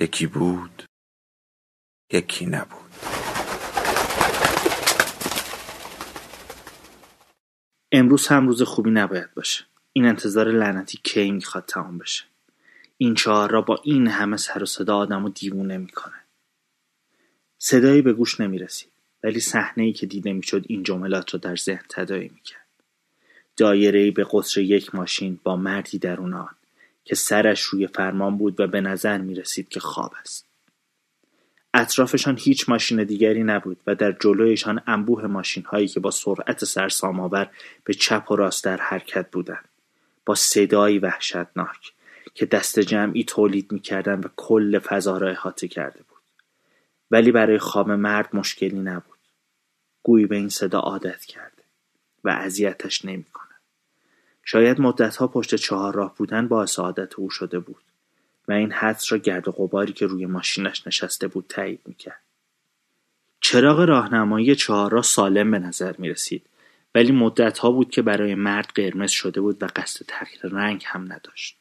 یکی بود یکی نبود. امروز هم روز خوبی نباید باشه. این انتظار لعنتی کی می‌خواد تمام بشه؟ این چهار را با این همه سر و صدا آدم و دیوونه می‌کنه. صدایی به گوش نمی‌رسید ولی صحنه ای که دیده می‌شد این جملات را در ذهن تداعی می‌کرد. دایره به قطر یک ماشین با مردی درون آن. که سرش روی فرمان بود و به نظر می رسید که خواب است. اطرافشان هیچ ماشین دیگری نبود و در جلویشان انبوه ماشین هایی که با سرعت سرسام‌آور به چپ و راست در حرکت بودند با صدایی وحشتناک که دست جمعی تولید می‌کردند و کل فضا را احاطه کرده بود. ولی برای خواب مرد مشکلی نبود. گویی به این صدا عادت کرده و اذیتش نمی‌کنه شاید مدتها پشت چهار راه بودن باعث عادت او شده بود و این حدس را گرد و غباری که روی ماشینش نشسته بود تایید می‌کرد. چراغ راهنمایی راه سالم به نظر می رسید ولی مدتها بود که برای مرد قرمز شده بود و قصد تغییر رنگ هم نداشت.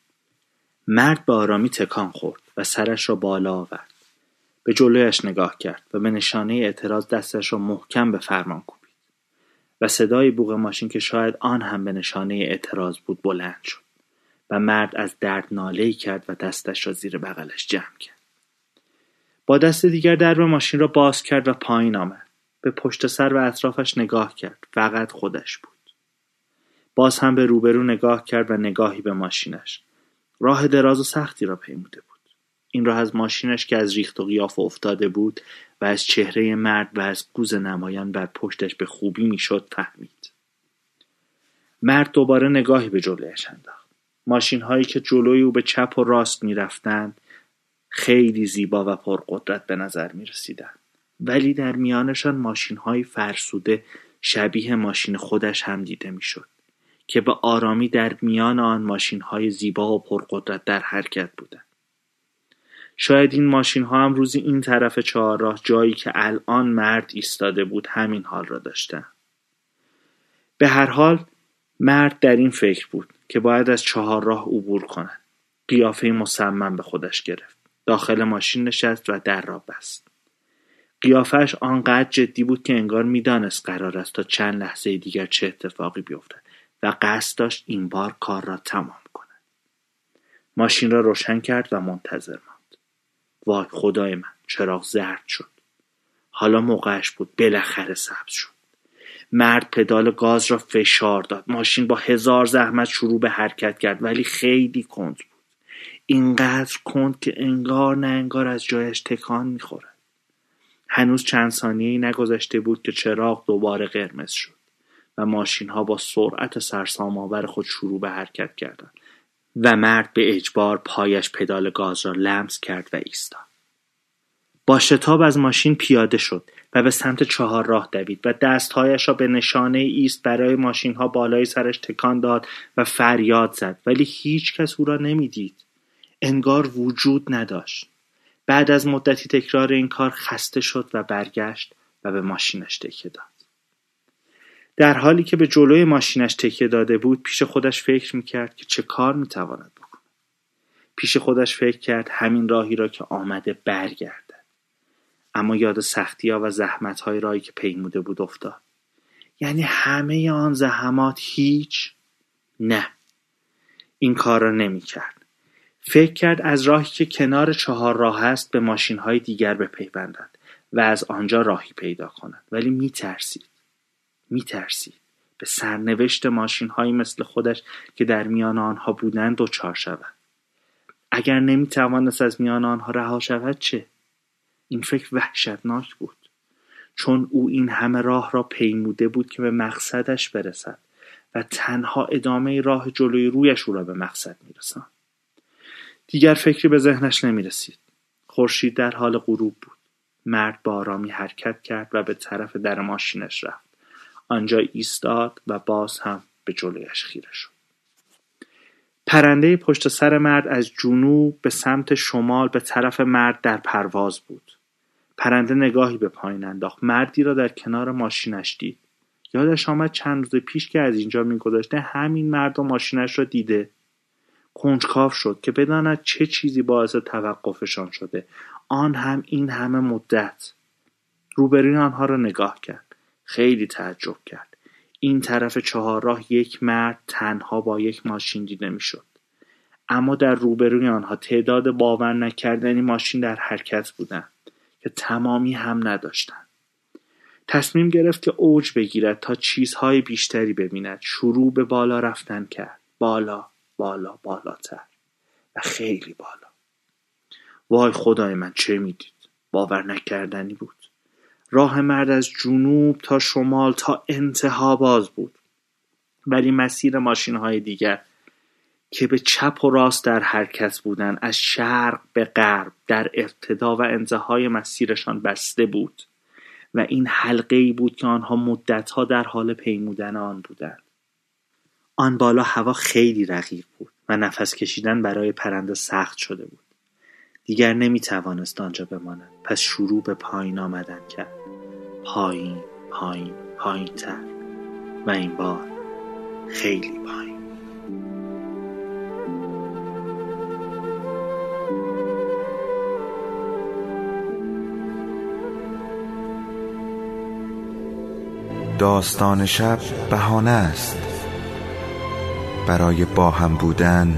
مرد به آرامی تکان خورد و سرش را بالا آورد. به جلویش نگاه کرد و به نشانه اعتراض دستش را محکم به فرمان کوبید. و صدای بوغ ماشین که شاید آن هم به نشانه اعتراض بود بلند شد و مرد از درد ناله کرد و دستش را زیر بغلش جمع کرد. با دست دیگر درب ماشین را باز کرد و پایین آمد. به پشت سر و اطرافش نگاه کرد. فقط خودش بود. باز هم به روبرو نگاه کرد و نگاهی به ماشینش. راه دراز و سختی را پیموده بود. این را از ماشینش که از ریخت و قیاف افتاده بود و از چهره مرد و از گوز نمایان بر پشتش به خوبی می‌شد فهمید مرد دوباره نگاهی به جلویش انداخت ماشین هایی که جلوی او به چپ و راست می‌رفتند خیلی زیبا و پرقدرت به نظر می رسیدند. ولی در میانشان ماشین های فرسوده شبیه ماشین خودش هم دیده می‌شد که به آرامی در میان آن ماشین های زیبا و پرقدرت در حرکت بودند. شاید این ماشین ها هم روزی این طرف چهارراه جایی که الان مرد ایستاده بود همین حال را داشتن. به هر حال مرد در این فکر بود که باید از چهارراه عبور کند. قیافه مصمم به خودش گرفت. داخل ماشین نشست و در را بست. قیافش آنقدر جدی بود که انگار می‌دانست قرار است تا چند لحظه دیگر چه اتفاقی بیفتد و قصد داشت این بار کار را تمام کند. ماشین را روشن کرد و منتظر. وای خدای من چراغ زرد شد. حالا موقعش بود بالاخره سبز شد. مرد پدال گاز را فشار داد. ماشین با هزار زحمت شروع به حرکت کرد ولی خیلی کند بود. اینقدر کند که انگار نه انگار از جایش تکان می‌خورد. هنوز چند ثانیه نگذشته بود که چراغ دوباره قرمز شد و ماشین ها با سرعت سرسام آور خود شروع به حرکت کردند. و مرد به اجبار پایش پدال گاز را لمس کرد و ایستاد. با شتاب از ماشین پیاده شد و به سمت چهار راه دوید و دستهایش را به نشانه ایست برای ماشین ها بالای سرش تکان داد و فریاد زد ولی هیچ کس او را نمی‌دید. انگار وجود نداشت. بعد از مدتی تکرار این کار خسته شد و برگشت و به ماشینش تکیه داد. در حالی که به جلوی ماشینش تکیه داده بود پیش خودش فکر می‌کرد که چه کار می‌تواند بکند پیش خودش فکر کرد همین راهی را که آمده برگردد. اما یاد سختی ها و زحمت های راهی که پیموده بود افتاد. یعنی همه آن زحمات هیچ؟ نه. این کار را نمی‌کرد. فکر کرد از راهی که کنار چهار راه است به ماشین های دیگر بپیوندد و از آنجا راهی پیدا کند ولی میترسید. میترسید به سرنوشت هایی مثل خودش که در میان آنها بودند دچار شود اگر نمی‌توانست از میان آنها رها شود چه این فکر وحشتناک بود چون او این همه راه را پیموده بود که به مقصدش برسد و تنها ادامه راه جلوی رویش او را به مقصد میرساند دیگر فکری به ذهنش نمی رسید. خورشید در حال غروب بود. مرد با آرامی حرکت کرد و به طرف در ماشینش رفت. آنجا ایستاد و باز هم به جلویش خیره شد. پرنده پشت سر مرد از جنوب به سمت شمال به طرف مرد در پرواز بود. پرنده نگاهی به پایین انداخت. مردی را در کنار ماشینش دید. یادش آمد چند روز پیش که از اینجا میگذاشته همین مرد و ماشینش را دیده. کنجکاو شد که بداند چه چیزی باعث توقفشان شده آن هم این همه مدت روبروی آنها را نگاه کرد خیلی تعجب کرد. این طرف چهارراه یک مرد تنها با یک ماشین دیده می‌شد. اما در روبروی آنها تعداد باور نکردنی ماشین در حرکت بودند که تمامی هم نداشتند. تصمیم گرفت که اوج بگیرد تا چیزهای بیشتری ببیند. شروع به بالا رفتن کرد. بالا بالا بالاتر. و خیلی بالا. وای خدای من چه می‌دید؟ باور نکردنی بود. راه مرد از جنوب تا شمال تا انتها باز بود ولی مسیر ماشین های دیگر که به چپ و راست در حرکت بودند از شرق به غرب در ابتدا و انتهای مسیرشان بسته بود و این حلقه ای بود که آنها مدتها در حال پیمودن آن بودند آن بالا هوا خیلی رقیق بود و نفس کشیدن برای پرنده سخت شده بود. دیگر نمی توانست آنجا بماند پس شروع به پایین آمدن کرد. پایین پایین پایین تر و این بار خیلی پایین. داستان شب بهانه است. برای با هم بودن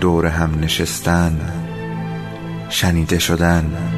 دور هم نشستن شنیده شدن.